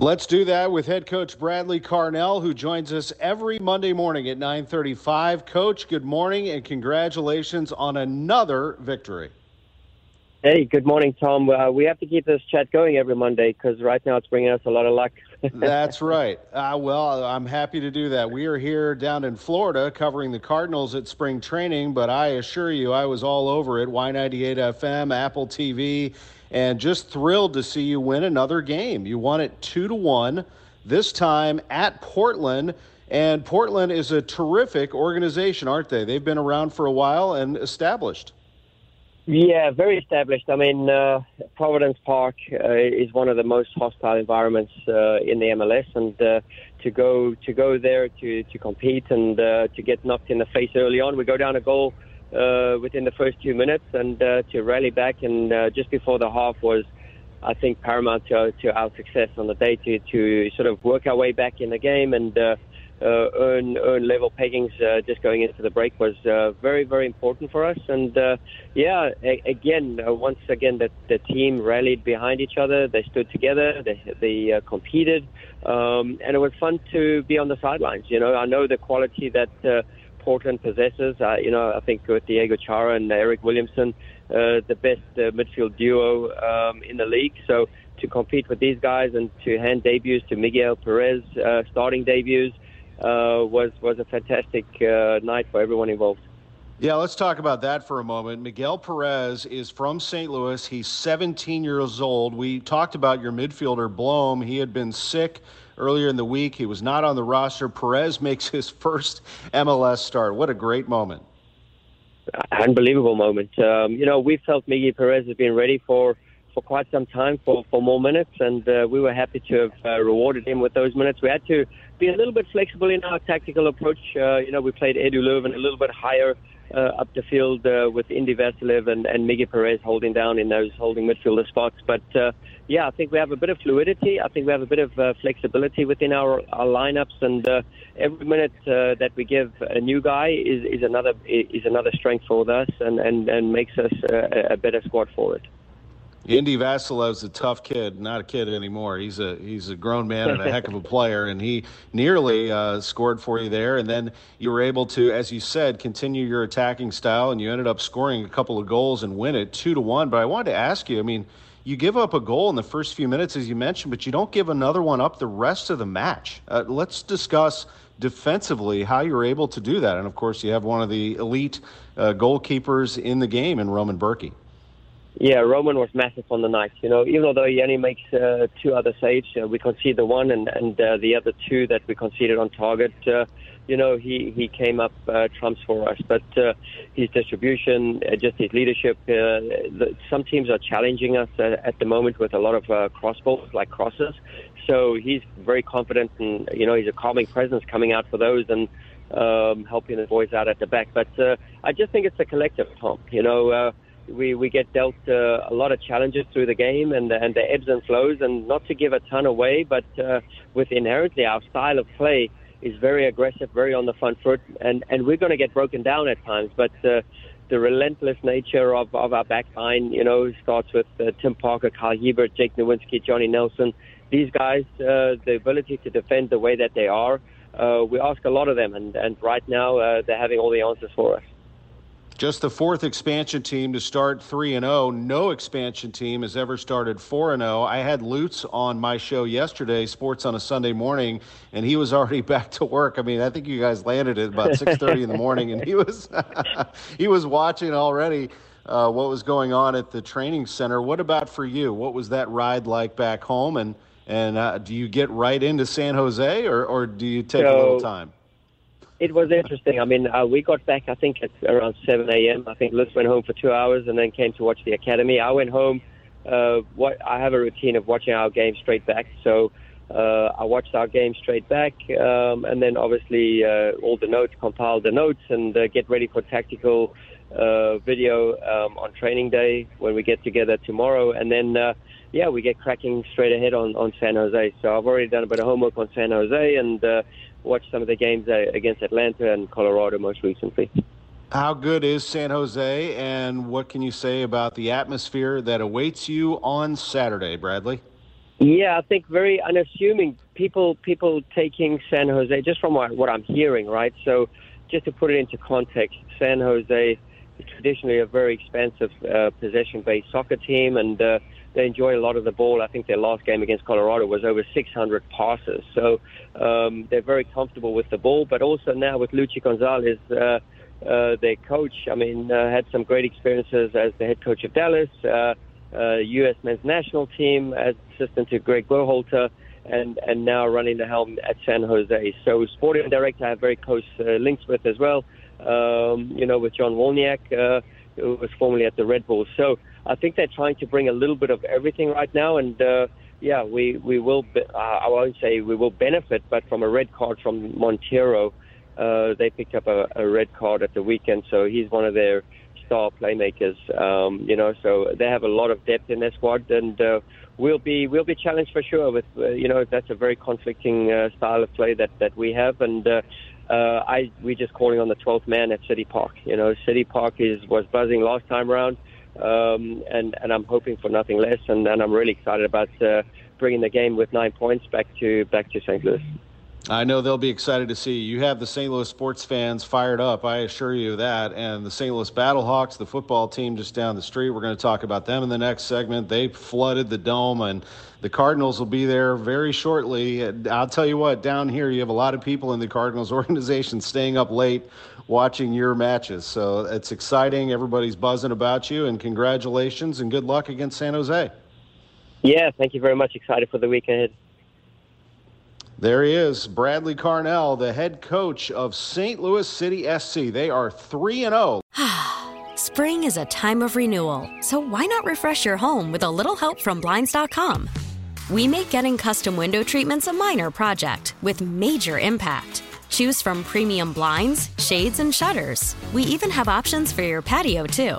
Let's do that with head coach Bradley Carnell, who joins us every Monday morning at 9:35. Coach, good morning and congratulations on another victory. Hey, good morning, Tom. Uh, we have to keep this chat going every Monday because right now it's bringing us a lot of luck. That's right. Uh, well, I'm happy to do that. We are here down in Florida covering the Cardinals at spring training, but I assure you, I was all over it. Y98 FM, Apple TV, and just thrilled to see you win another game. You won it two to one, this time at Portland. And Portland is a terrific organization, aren't they? They've been around for a while and established. Yeah, very established. I mean, uh, Providence Park uh, is one of the most hostile environments uh, in the MLS, and uh, to go to go there to to compete and uh, to get knocked in the face early on, we go down a goal uh, within the first two minutes, and uh, to rally back and uh, just before the half was, I think, paramount to, to our success on the day to to sort of work our way back in the game and. Uh, uh, earn earn level peggings uh, just going into the break was uh, very very important for us. And uh, yeah, a- again, uh, once again, the, the team rallied behind each other. They stood together. They they uh, competed, um, and it was fun to be on the sidelines. You know, I know the quality that. Portland possesses, uh, you know, I think with Diego Chara and Eryk Williamson, uh, the best uh, midfield duo um, in the league. So to compete with these guys and to hand debuts to Miguel Perez, starting debuts, uh, was was a fantastic uh, night for everyone involved. Yeah, let's talk about that for a moment. Miguel Perez is from St. Louis. He's 17 years old. We talked about your midfielder, Blom. He had been sick earlier in the week. He was not on the roster. Perez makes his first MLS start. What a great moment. Unbelievable moment. Um, you know, we felt Miguel Perez has been ready for, for quite some time for, for more minutes, and uh, we were happy to have uh, rewarded him with those minutes. We had to be a little bit flexible in our tactical approach. Uh, you know, we played Edu Löwen a little bit higher uh, up the field uh, with Indy Vassilev and, and Miguel Perez holding down in those holding midfielder spots. But uh, yeah, I think we have a bit of fluidity. I think we have a bit of uh, flexibility within our, our lineups, and uh, every minute uh, that we give a new guy is, is another is another strength for us, and and, and makes us uh, a better squad forward. Indy Vassilev's a tough kid, not a kid anymore. He's a he's a grown man and a heck of a player, and he nearly uh, scored for you there. And then you were able to, as you said, continue your attacking style, and you ended up scoring a couple of goals and win it two to one. But I wanted to ask you, I mean, you give up a goal in the first few minutes, as you mentioned, but you don't give another one up the rest of the match. Uh, let's discuss defensively how you're able to do that. And of course, you have one of the elite uh, goalkeepers in the game in Roman Bürki. Yeah, Roman was massive on the night. You know, even though he only makes uh, two other saves, uh, we conceded the one, and and uh, the other two that we conceded on target. Uh, you know, he he came up uh, trumps for us. But uh, his distribution, just his leadership. The, some teams are challenging us at the moment with a lot of crossballs, like crosses. So he's very confident, and you know, he's a calming presence coming out for those and. Um, helping the boys out at the back, but I just think it's a collective, Tom. You know, we, we get dealt uh, a lot of challenges through the game and, and the ebbs and flows, and not to give a ton away, but uh, with inherently our style of play is very aggressive, very on the front foot, and, and we're going to get broken down at times. But uh, the relentless nature of, of our back line, you know, starts with uh, Tim Parker, Kyle Hiebert, Jake Nerwinski, Johnny Nelson. These guys, uh, the ability to defend the way that they are, uh, we ask a lot of them, and, and right now uh, they're having all the answers for us. Just the fourth expansion team to start 3 and 0. No expansion team has ever started 4 and 0. I had Lutz on my show yesterday, Sports on a Sunday morning, and he was already back to work. I mean, I think you guys landed at about 6:30 in the morning and he was he was watching already uh, what was going on at the training center. What about for you? What was that ride like back home and and uh, do you get right into San Jose or or do you take so, a little time? It was interesting. I mean, uh, we got back, I think, at around 7 a.m. I think Lutz went home for two hours and then came to watch the academy. I went home. Uh, what I have a routine of watching our game straight back. So uh, I watched our game straight back, um, and then obviously uh, all the notes, compile the notes, and uh, get ready for tactical uh, video um, on training day when we get together tomorrow. And then, uh, yeah, we get cracking straight ahead on, on San Jose. So I've already done a bit of homework on San Jose and uh, watched some of the games uh, against Atlanta and Colorado most recently. How good is San Jose, and what can you say about the atmosphere that awaits you on Saturday, Bradley? Yeah, I think very unassuming. People, people taking San Jose just from what I'm hearing, right? So, just to put it into context, San Jose is traditionally a very expensive uh, possession-based soccer team, and uh, they enjoy a lot of the ball. I think their last game against Colorado was over 600 passes. So um, they're very comfortable with the ball. But also now with Luchi Gonzalez, uh, uh, their coach, I mean, uh, had some great experiences as the head coach of Dallas, uh, uh, U.S. men's national team as assistant to Greg Berhalter, and, and now running the helm at San Jose. So sporting director I have very close uh, links with as well, um, you know, with John Wolyniec, uh, who was formerly at the Red Bulls. So I think they're trying to bring a little bit of everything right now, and uh, yeah, we we will. Be, uh, I won't say we will benefit, but from a red card from Montero, uh, they picked up a, a red card at the weekend, so he's one of their star playmakers. Um, you know, so they have a lot of depth in their squad, and uh, we'll be we'll be challenged for sure. With uh, you know, that's a very conflicting uh, style of play that that we have, and. Uh, uh, I we just calling on the 12th man at City Park. You know, City Park is was buzzing last time around um, and and I'm hoping for nothing less. And, and I'm really excited about uh, bringing the game with nine points back to back to St. Louis. I know they'll be excited to see you. Have the St. Louis sports fans fired up, I assure you that. And the St. Louis Battlehawks, the football team just down the street, we're going to talk about them in the next segment. They flooded the dome, and the Cardinals will be there very shortly. I'll tell you what, down here, you have a lot of people in the Cardinals organization staying up late watching your matches. So it's exciting. Everybody's buzzing about you, and congratulations and good luck against San Jose. Yeah, thank you very much. Excited for the week ahead. There he is, Bradley Carnell, the head coach of St. Louis City SC. They are 3 and 0. Spring is a time of renewal, so why not refresh your home with a little help from blinds.com? We make getting custom window treatments a minor project with major impact. Choose from premium blinds, shades, and shutters. We even have options for your patio, too.